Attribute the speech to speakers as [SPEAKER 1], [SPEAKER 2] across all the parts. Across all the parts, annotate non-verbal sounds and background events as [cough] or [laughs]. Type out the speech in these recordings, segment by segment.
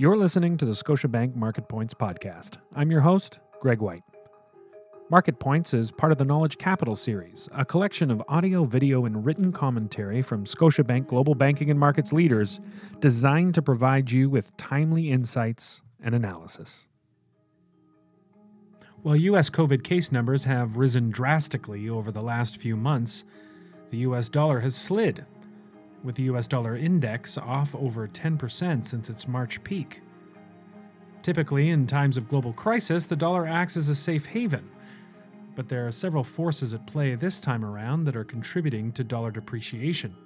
[SPEAKER 1] You're listening to the Scotiabank Market Points podcast. I'm your host, Greg White. Market Points is part of the Knowledge Capital series, a collection of audio, video, and written commentary from Scotiabank global banking and markets leaders designed to provide you with timely insights and analysis. While U.S. COVID case numbers have risen drastically over the last few months, the U.S. dollar has slid with the US dollar index off over 10% since its March peak. Typically, in times of global crisis, the dollar acts as a safe haven, but there are several forces at play this time around that are contributing to dollar depreciation.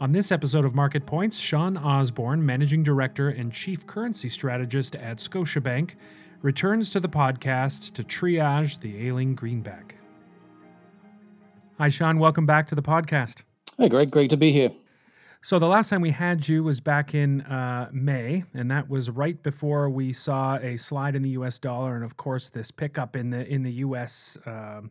[SPEAKER 1] On this episode of Market Points, Shaun Osborne, Managing Director and Chief Currency Strategist at Scotiabank, returns to the podcast to triage the ailing greenback. Hi, Shaun. Welcome back to the podcast.
[SPEAKER 2] Hey, Greg. Great to be here.
[SPEAKER 1] So the last time we had you was back in uh, May, and that was right before we saw a slide in the U.S. dollar, and of course this pickup in the in the U.S. Um,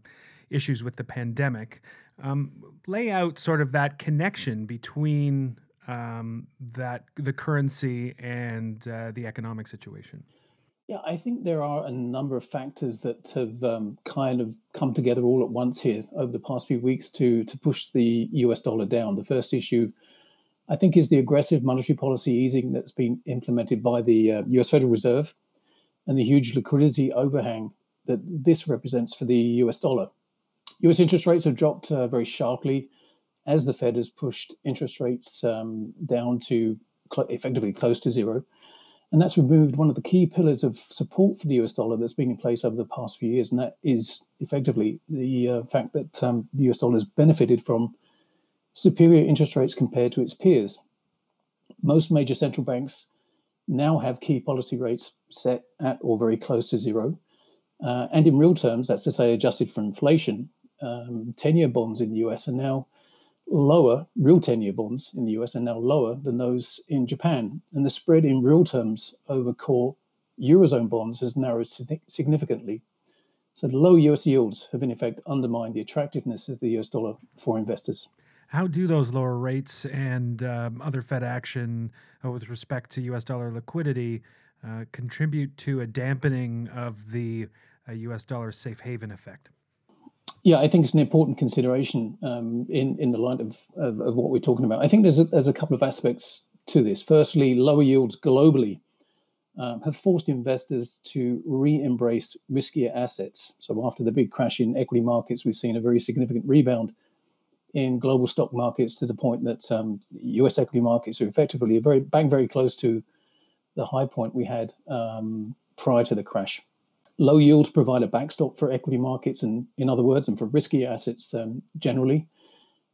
[SPEAKER 1] issues with the pandemic. Um, lay out sort of that connection between um, that the currency and uh, the economic situation.
[SPEAKER 2] Yeah, I think there are a number of factors that have um, kind of come together all at once here over the past few weeks to to push the U.S. dollar down. The first issue, I think, is the aggressive monetary policy easing that's been implemented by the uh, U.S. Federal Reserve, and the huge liquidity overhang that this represents for the U.S. dollar. U.S. interest rates have dropped uh, very sharply as the Fed has pushed interest rates um, down to cl- effectively close to zero and that's removed one of the key pillars of support for the US dollar that's been in place over the past few years, and that is effectively the uh, fact that um, the US dollar has benefited from superior interest rates compared to its peers. Most major central banks now have key policy rates set at or very close to zero. Uh, and in real terms, that's to say, adjusted for inflation, um, 10 year bonds in the US are now lower, real 10 year bonds in the US are now lower than those in Japan. And the spread in real terms over core Eurozone bonds has narrowed significantly. So low US yields have in effect undermined the attractiveness of the US dollar for investors.
[SPEAKER 1] How do those lower rates and um, other Fed action uh, with respect to US dollar liquidity uh, contribute to a dampening of the uh, US dollar safe haven effect?
[SPEAKER 2] Yeah, I think it's an important consideration um, in in the light of, of, of what we're talking about. I think there's a, there's a couple of aspects to this. Firstly, lower yields globally um, have forced investors to re-embrace riskier assets. So after the big crash in equity markets, we've seen a very significant rebound in global stock markets to the point that um, U.S. equity markets are effectively very back very close to the high point we had um, prior to the crash low yields provide a backstop for equity markets, and in other words, and for risky assets um, generally.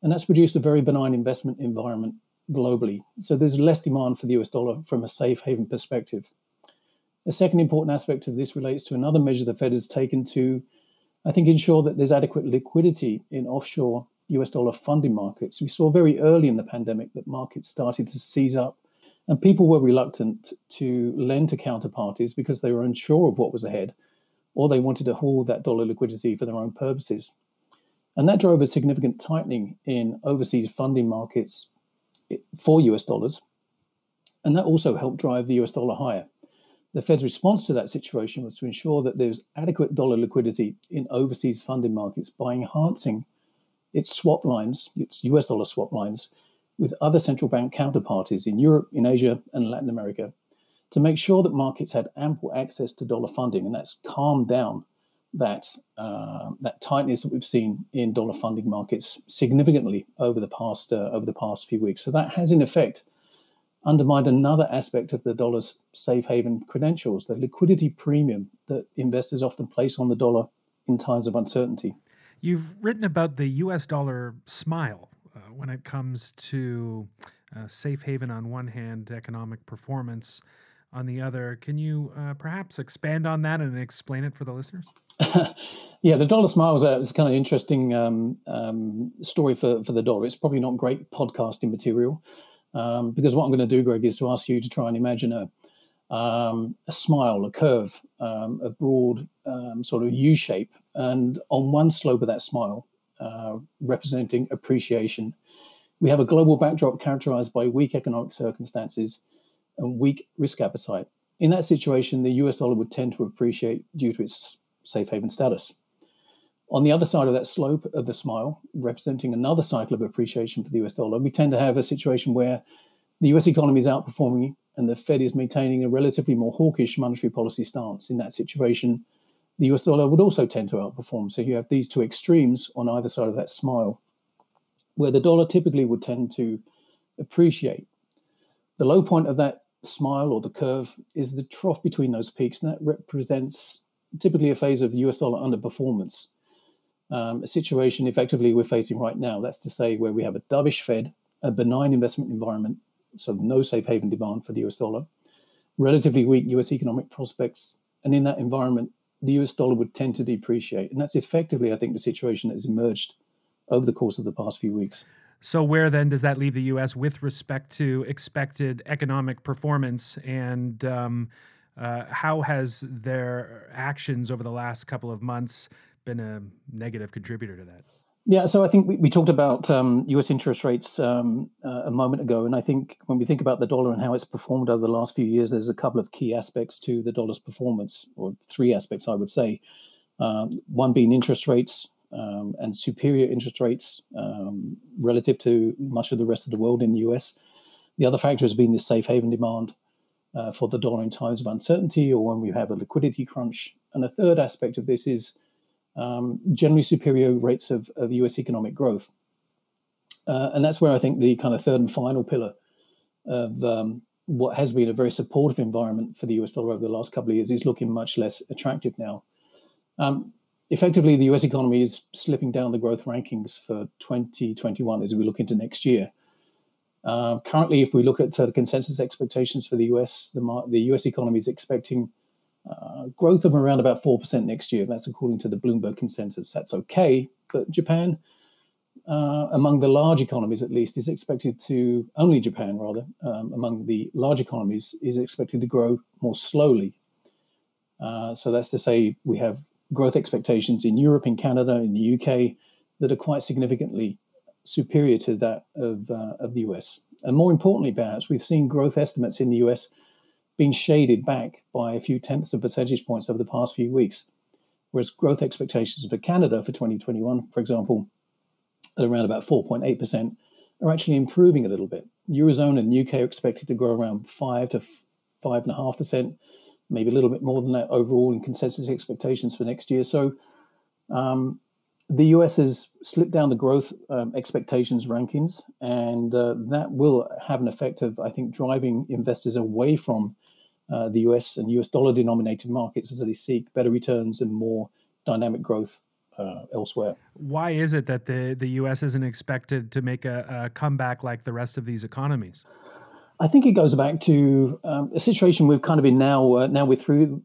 [SPEAKER 2] And that's produced a very benign investment environment globally. So there's less demand for the US dollar from a safe haven perspective. A second important aspect of this relates to another measure the Fed has taken to, I think, ensure that there's adequate liquidity in offshore US dollar funding markets. We saw very early in the pandemic that markets started to seize up, and people were reluctant to lend to counterparties because they were unsure of what was ahead or they wanted to hold that dollar liquidity for their own purposes. And that drove a significant tightening in overseas funding markets for US dollars. And that also helped drive the US dollar higher. The Fed's response to that situation was to ensure that there's adequate dollar liquidity in overseas funding markets by enhancing its swap lines, its US dollar swap lines, with other central bank counterparties in Europe, in Asia, and Latin America to make sure that markets had ample access to dollar funding, and that's calmed down that uh, that tightness that we've seen in dollar funding markets significantly over the past uh, over the past few weeks. So that has, in effect, undermined another aspect of the dollar's safe haven credentials, the liquidity premium that investors often place on the dollar in times of uncertainty.
[SPEAKER 1] You've written about the U.S. dollar smile uh, when it comes to uh, safe haven on one hand, economic performance on the other. Can you uh, perhaps expand on that and explain it for the listeners? [laughs]
[SPEAKER 2] yeah, the dollar smile is a, is a kind of interesting um, um, story for, for the dollar. It's probably not great podcasting material um, because what I'm going to do, Greg, is to ask you to try and imagine a, um, a smile, a curve, um, a broad um, sort of U shape. And on one slope of that smile, uh, representing appreciation, we have a global backdrop characterized by weak economic circumstances and weak risk appetite. In that situation, the US dollar would tend to appreciate due to its safe haven status. On the other side of that slope of the smile, representing another cycle of appreciation for the US dollar, we tend to have a situation where the US economy is outperforming and the Fed is maintaining a relatively more hawkish monetary policy stance. In that situation, the US dollar would also tend to outperform. So you have these two extremes on either side of that smile, where the dollar typically would tend to appreciate. The low point of that smile or the curve is the trough between those peaks, and that represents typically a phase of the US dollar underperformance. Um, a situation effectively we're facing right now. That's to say, where we have a dovish Fed, a benign investment environment, so no safe haven demand for the US dollar, relatively weak US economic prospects, and in that environment, the US dollar would tend to depreciate. And that's effectively, I think, the situation that has emerged over the course of the past few weeks.
[SPEAKER 1] So, where then does that leave the U.S. with respect to expected economic performance, and um, uh, how has their actions over the last couple of months been a negative contributor to that?
[SPEAKER 2] Yeah, so I think we, we talked about um, U.S. interest rates um, uh, a moment ago, and I think when we think about the dollar and how it's performed over the last few years, there's a couple of key aspects to the dollar's performance, or three aspects, I would say. Um, one being interest rates, um, and superior interest rates um, relative to much of the rest of the world in the US. The other factor has been the safe haven demand uh, for the dollar in times of uncertainty or when we have a liquidity crunch. And the third aspect of this is um, generally superior rates of, of US economic growth. Uh, and that's where I think the kind of third and final pillar of um, what has been a very supportive environment for the US dollar over the last couple of years is looking much less attractive now. Um, effectively, the US economy is slipping down the growth rankings for 2021 as we look into next year. Uh, currently, if we look at uh, the consensus expectations for the US, the, the US economy is expecting uh, growth of around about 4% next year. That's according to the Bloomberg consensus. That's okay. But Japan, uh, among the large economies at least, is expected to, only Japan rather, um, among the large economies, is expected to grow more slowly. Uh, so that's to say, we have growth expectations in Europe, in Canada, in the UK that are quite significantly superior to that of, uh, of the US. And more importantly, perhaps, we've seen growth estimates in the US being shaded back by a few tenths of percentage points over the past few weeks. Whereas growth expectations for Canada for 2021, for example, at around about 4.8%, are actually improving a little bit. Eurozone and UK are expected to grow around 5 to 5.5% maybe a little bit more than that overall in consensus expectations for next year. So um, the US has slipped down the growth um, expectations rankings, and uh, that will have an effect of, I think, driving investors away from uh, the US and US dollar denominated markets as they seek better returns and more dynamic growth uh, elsewhere.
[SPEAKER 1] Why is it that the, the US isn't expected to make a, a comeback like the rest of these economies?
[SPEAKER 2] I think it goes back to um, a situation we're kind of in now. Uh, now we're through,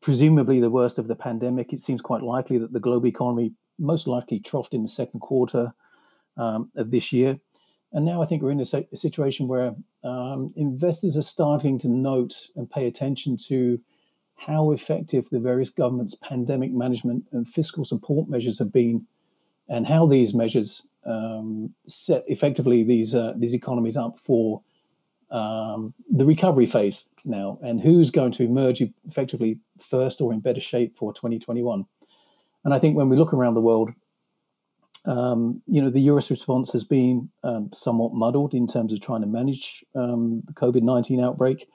[SPEAKER 2] presumably, the worst of the pandemic. It seems quite likely that the global economy most likely troughed in the second quarter um, of this year. And now I think we're in a, a situation where um, investors are starting to note and pay attention to how effective the various governments' pandemic management and fiscal support measures have been, and how these measures um, set effectively these uh, these economies up for um, the recovery phase now and who's going to emerge effectively first or in better shape for 2021. And I think when we look around the world, um, you know, the US response has been um, somewhat muddled in terms of trying to manage um, the COVID 19 outbreak.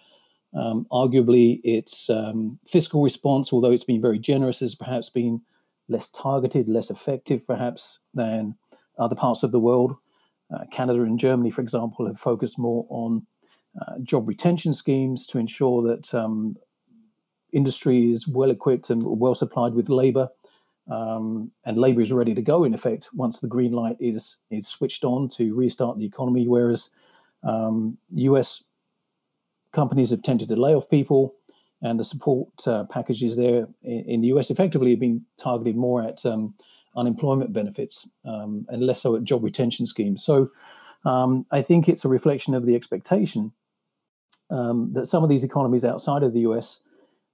[SPEAKER 2] Um, arguably, its um, fiscal response, although it's been very generous, has perhaps been less targeted, less effective, perhaps, than other parts of the world. Uh, Canada and Germany, for example, have focused more on uh, job retention schemes to ensure that um, industry is well equipped and well supplied with labor. Um, and labor is ready to go in effect once the green light is is switched on to restart the economy. Whereas um, U.S. companies have tended to lay off people, and the support uh, packages there in, in, the U.S. effectively have been targeted more at um, unemployment benefits um, and less so at job retention schemes. So um, I think it's a reflection of the expectation um, that some of these economies outside of the US,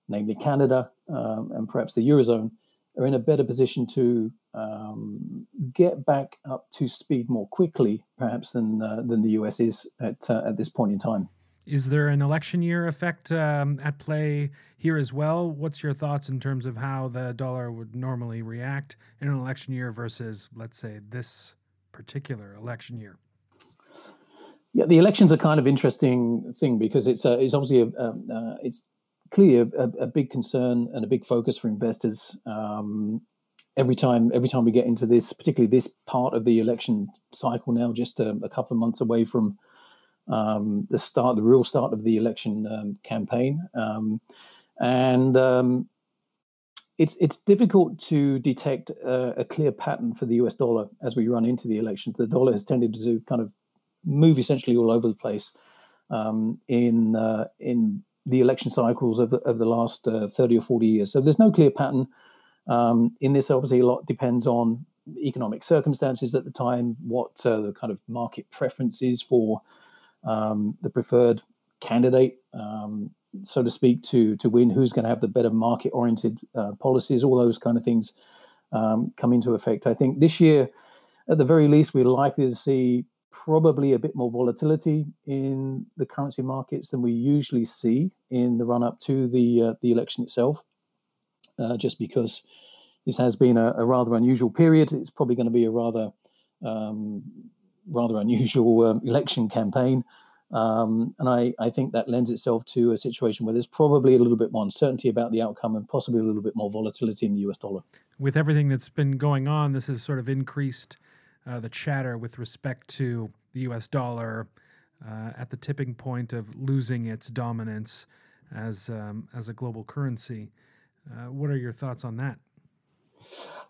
[SPEAKER 2] namely Canada um, and perhaps the Eurozone, are in a better position to um, get back up to speed more quickly, perhaps, than, uh, than the US is at, uh, at this point in time.
[SPEAKER 1] Is there an election year effect um, at play here as well? What's your thoughts in terms of how the dollar would normally react in an election year versus, let's say, this particular election year?
[SPEAKER 2] Yeah, the election's a kind of interesting thing because it's it's obviously a, um, uh, it's clearly a, a, big concern and a big focus for investors. Um, every time every time we get into this, particularly this part of the election cycle now, just a, a couple of months away from um, the start, the real start of the election um, campaign, um, and um, it's it's difficult to detect a, a, clear pattern for the U.S. dollar as we run into the elections. The dollar has tended to kind of move essentially all over the place um, in uh, in the election cycles of the, of the last uh, 30 or 40 years. So there's no clear pattern. Um, in this, obviously, a lot depends on economic circumstances at the time, what uh, the kind of market preference is for um, the preferred candidate, um, so to speak, to to win. Who's going to have the better market-oriented uh, policies? All those kind of things um, come into effect. I think this year, at the very least, we're likely to see probably a bit more volatility in the currency markets than we usually see in the run-up to the uh, the election itself, uh, just because this has been a, a, rather unusual period. It's probably going to be a rather um, rather unusual um, election campaign. Um, and I, I, think that lends itself to a situation where there's probably a little bit more uncertainty about the outcome and possibly a little bit more volatility in the US dollar.
[SPEAKER 1] With everything that's been going on, this has sort of increased uh, the chatter with respect to the US dollar uh, at the tipping point of losing its dominance as, um, as a global currency. Uh, what are your thoughts on that?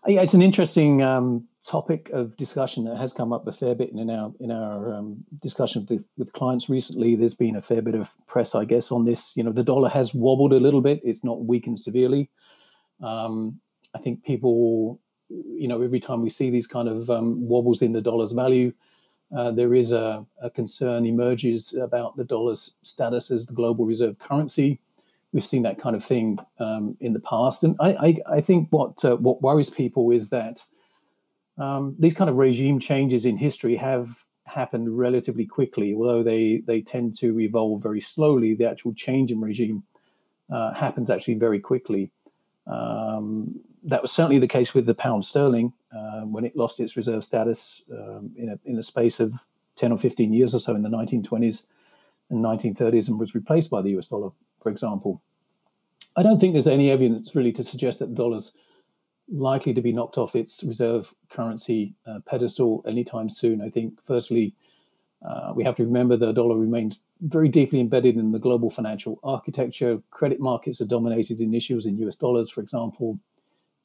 [SPEAKER 2] Yeah, it's an interesting um, topic of discussion that has come up a fair bit in our in our um, discussion with, with clients recently. There's been a fair bit of press, I guess, on this. You know, the dollar has wobbled a little bit; it's not weakened severely. Um, I think people, you know, every time we see these kind of um, wobbles in the dollar's value, uh, there is a, a concern emerges about the dollar's status as the global reserve currency we've seen that kind of thing um, in the past. And I, I, I think what uh, what worries people is that um, these kind of regime changes in history have happened relatively quickly, although they they tend to evolve very slowly. The actual change in regime uh, happens actually very quickly. Um, that was certainly the case with the pound sterling uh, when it lost its reserve status um, in a in a space of ten or fifteen years or so in the 1920s and 1930s, and was replaced by the US dollar, for example. I don't think there's any evidence really to suggest that the dollar's likely to be knocked off its reserve currency uh, pedestal anytime soon. I think, firstly, uh, we have to remember the dollar remains very deeply embedded in the global financial architecture. Credit markets are dominated in issues in US dollars, for example.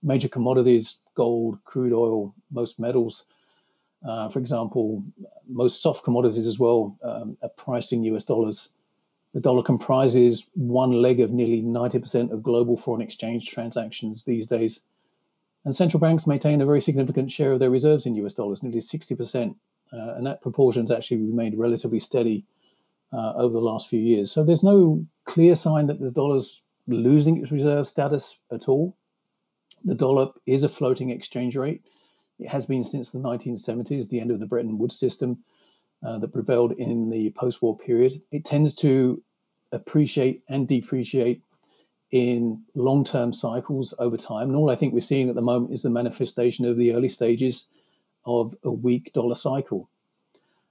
[SPEAKER 2] Major commodities, gold, crude oil, most metals, uh, for example, most soft commodities as well, um, are priced in US dollars. The dollar comprises one leg of nearly 90% of global foreign exchange transactions these days. And central banks maintain a very significant share of their reserves in US dollars, nearly 60%. Uh, and that proportion has actually remained relatively steady uh, over the last few years. So there's no clear sign that the dollar's losing its reserve status at all. The dollar is a floating exchange rate. It has been since the 1970s, the end of the Bretton Woods system. Uh, that prevailed in the post war period. It tends to appreciate and depreciate in long term cycles over time. And all I think we're seeing at the moment is the manifestation of the early stages of a weak dollar cycle.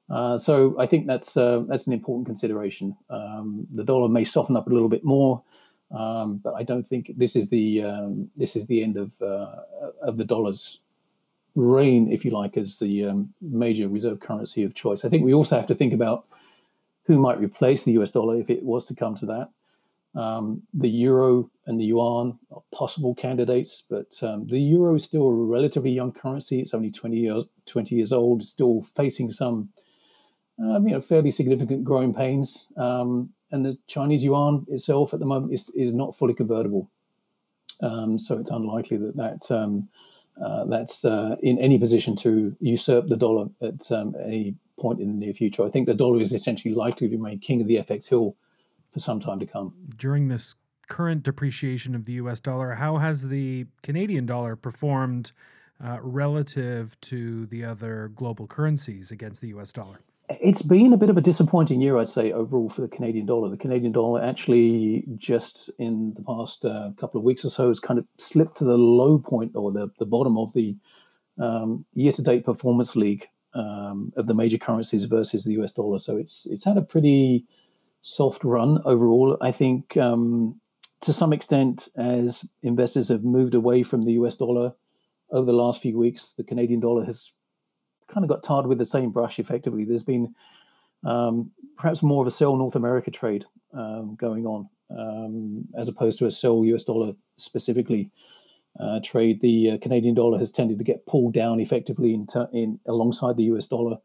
[SPEAKER 2] Uh, so I think that's uh, that's an important consideration. Um, the dollar may soften up a little bit more, um, but I don't think this is the um, this is the end of uh, of the dollar's reign, if you like, as the um, major reserve currency of choice. I think we also have to think about who might replace the US dollar if it was to come to that. Um, the euro and the yuan are possible candidates, but um, the euro is still a relatively young currency. It's only 20 years, 20 years old, still facing some um, you know, fairly significant growing pains. Um, and the Chinese yuan itself at the moment is, is not fully convertible. Um, so it's unlikely that that um, uh, that's uh, in any position to usurp the dollar at um, any point in the near future. I think the dollar is essentially likely to remain king of the FX hill for some time to come.
[SPEAKER 1] During this current depreciation of the US dollar, how has the Canadian dollar performed uh, relative to the other global currencies against the US dollar?
[SPEAKER 2] It's been a bit of a disappointing year, I'd say, overall for the Canadian dollar. The Canadian dollar actually just in the past uh, couple of weeks or so has kind of slipped to the low point or the, the bottom of the um, year-to-date performance league um, of the major currencies versus the US dollar. So it's it's had a pretty soft run overall. I think um, to some extent, as investors have moved away from the US dollar over the last few weeks, the Canadian dollar has kind of got tarred with the same brush effectively. There's been um, perhaps more of a sell North America trade um, going on um, as opposed to a sell US dollar specifically uh, trade. The uh, Canadian dollar has tended to get pulled down effectively in, ter- in alongside the US dollar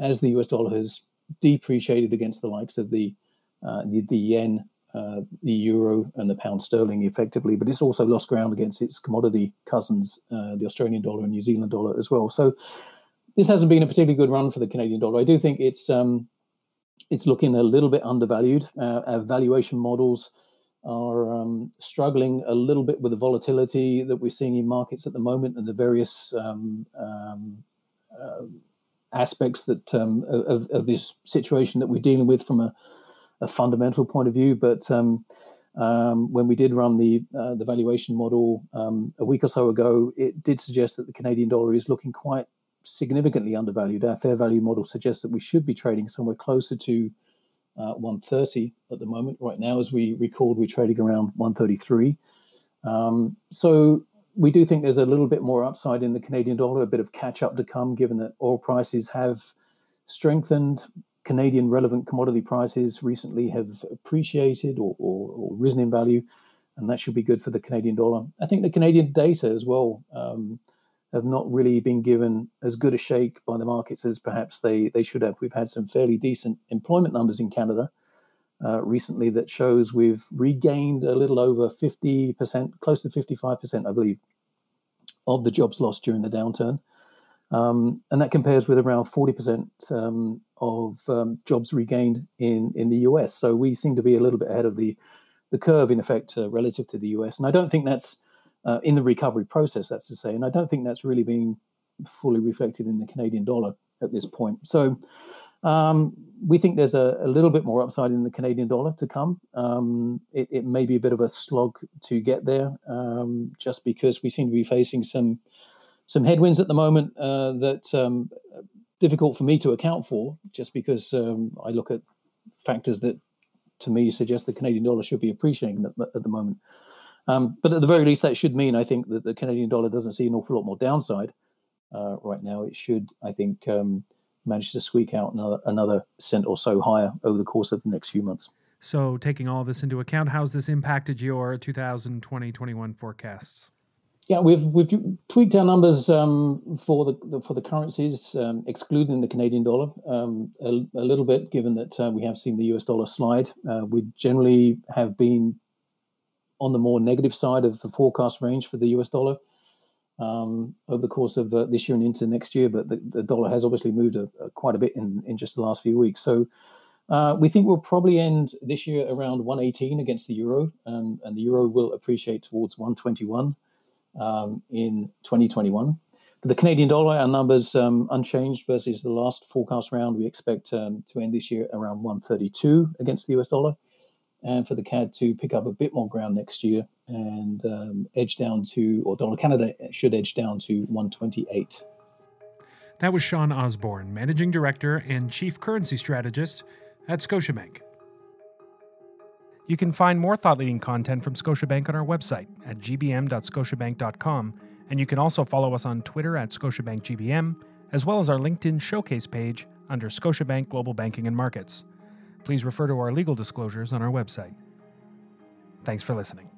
[SPEAKER 2] as the US dollar has depreciated against the likes of the uh, the, the, yen. Uh, the euro and the pound sterling effectively, but it's also lost ground against its commodity cousins, uh, the Australian dollar and New Zealand dollar as well. So, this hasn't been a particularly good run for the Canadian dollar. I do think it's um, it's looking a little bit undervalued. Uh, our valuation models are um, struggling a little bit with the volatility that we're seeing in markets at the moment and the various um, um uh, aspects that um, of, of, this situation that we're dealing with from a, a fundamental point of view. But um, when we did run the uh, the valuation model a week or so ago, it did suggest that the Canadian dollar is looking quite significantly undervalued. Our fair value model suggests that we should be trading somewhere closer to uh, 130 at the moment. Right now, as we record, we're trading around 133. Um, so we do think there's a little bit more upside in the Canadian dollar, a bit of catch up to come, given that oil prices have strengthened. Canadian relevant commodity prices recently have appreciated or, or, or risen in value, and that should be good for the Canadian dollar. I think the Canadian data as well. Um, have not really been given as good a shake by the markets as perhaps they, they should have. We've had some fairly decent employment numbers in Canada uh, recently that shows we've regained a little over 50%, close to 55%, I believe, of the jobs lost during the downturn. Um, and that compares with around 40% um, of um, jobs regained in, in the US. So we seem to be a little bit ahead of the, the curve, in effect, uh, relative to the US. And I don't think that's uh, in the recovery process, that's to say. And I don't think that's really been fully reflected in the Canadian dollar at this point. So um, we think there's a, a, little bit more upside in the Canadian dollar to come. Um, it, it, may be a bit of a slog to get there, um, just because we seem to be facing some some headwinds at the moment uh, that um, difficult for me to account for, just because um, I look at factors that to me suggest the Canadian dollar should be appreciating at, at the moment. Um, but at the very least, that should mean I think that the Canadian dollar doesn't see an awful lot more downside uh, right now. It should, I think, um, manage to squeak out another another cent or so higher over the course of the next few months.
[SPEAKER 1] So, taking all this into account, how's this impacted your 2020-21 forecasts?
[SPEAKER 2] Yeah, we've we've tweaked our numbers um, for the, for the currencies, um, excluding the Canadian dollar, um, a, a, little bit, given that uh, we have seen the US dollar slide. Uh, we generally have been on the more negative side of the forecast range for the US dollar um, over the course of uh, this year and into next year. But the, the dollar has obviously moved a, a quite a bit in, in just the last few weeks. So uh, we think we'll probably end this year around 118 against the euro, um, and the euro will appreciate towards 121 um, in 2021. For the Canadian dollar, our numbers um, unchanged versus the last forecast round. We expect um, to end this year around 132 against the US dollar and for the CAD to pick up a bit more ground next year and um, edge down to, or dollar Canada should edge down to 128.
[SPEAKER 1] That was Shaun Osborne, Managing Director and Chief Currency Strategist at Scotiabank. You can find more thought leading content from Scotiabank on our website at gbm.scotiabank.com, and you can also follow us on Twitter at ScotiabankGBM, as well as our LinkedIn showcase page under Scotiabank Global Banking and Markets please refer to our legal disclosures on our website. Thanks for listening.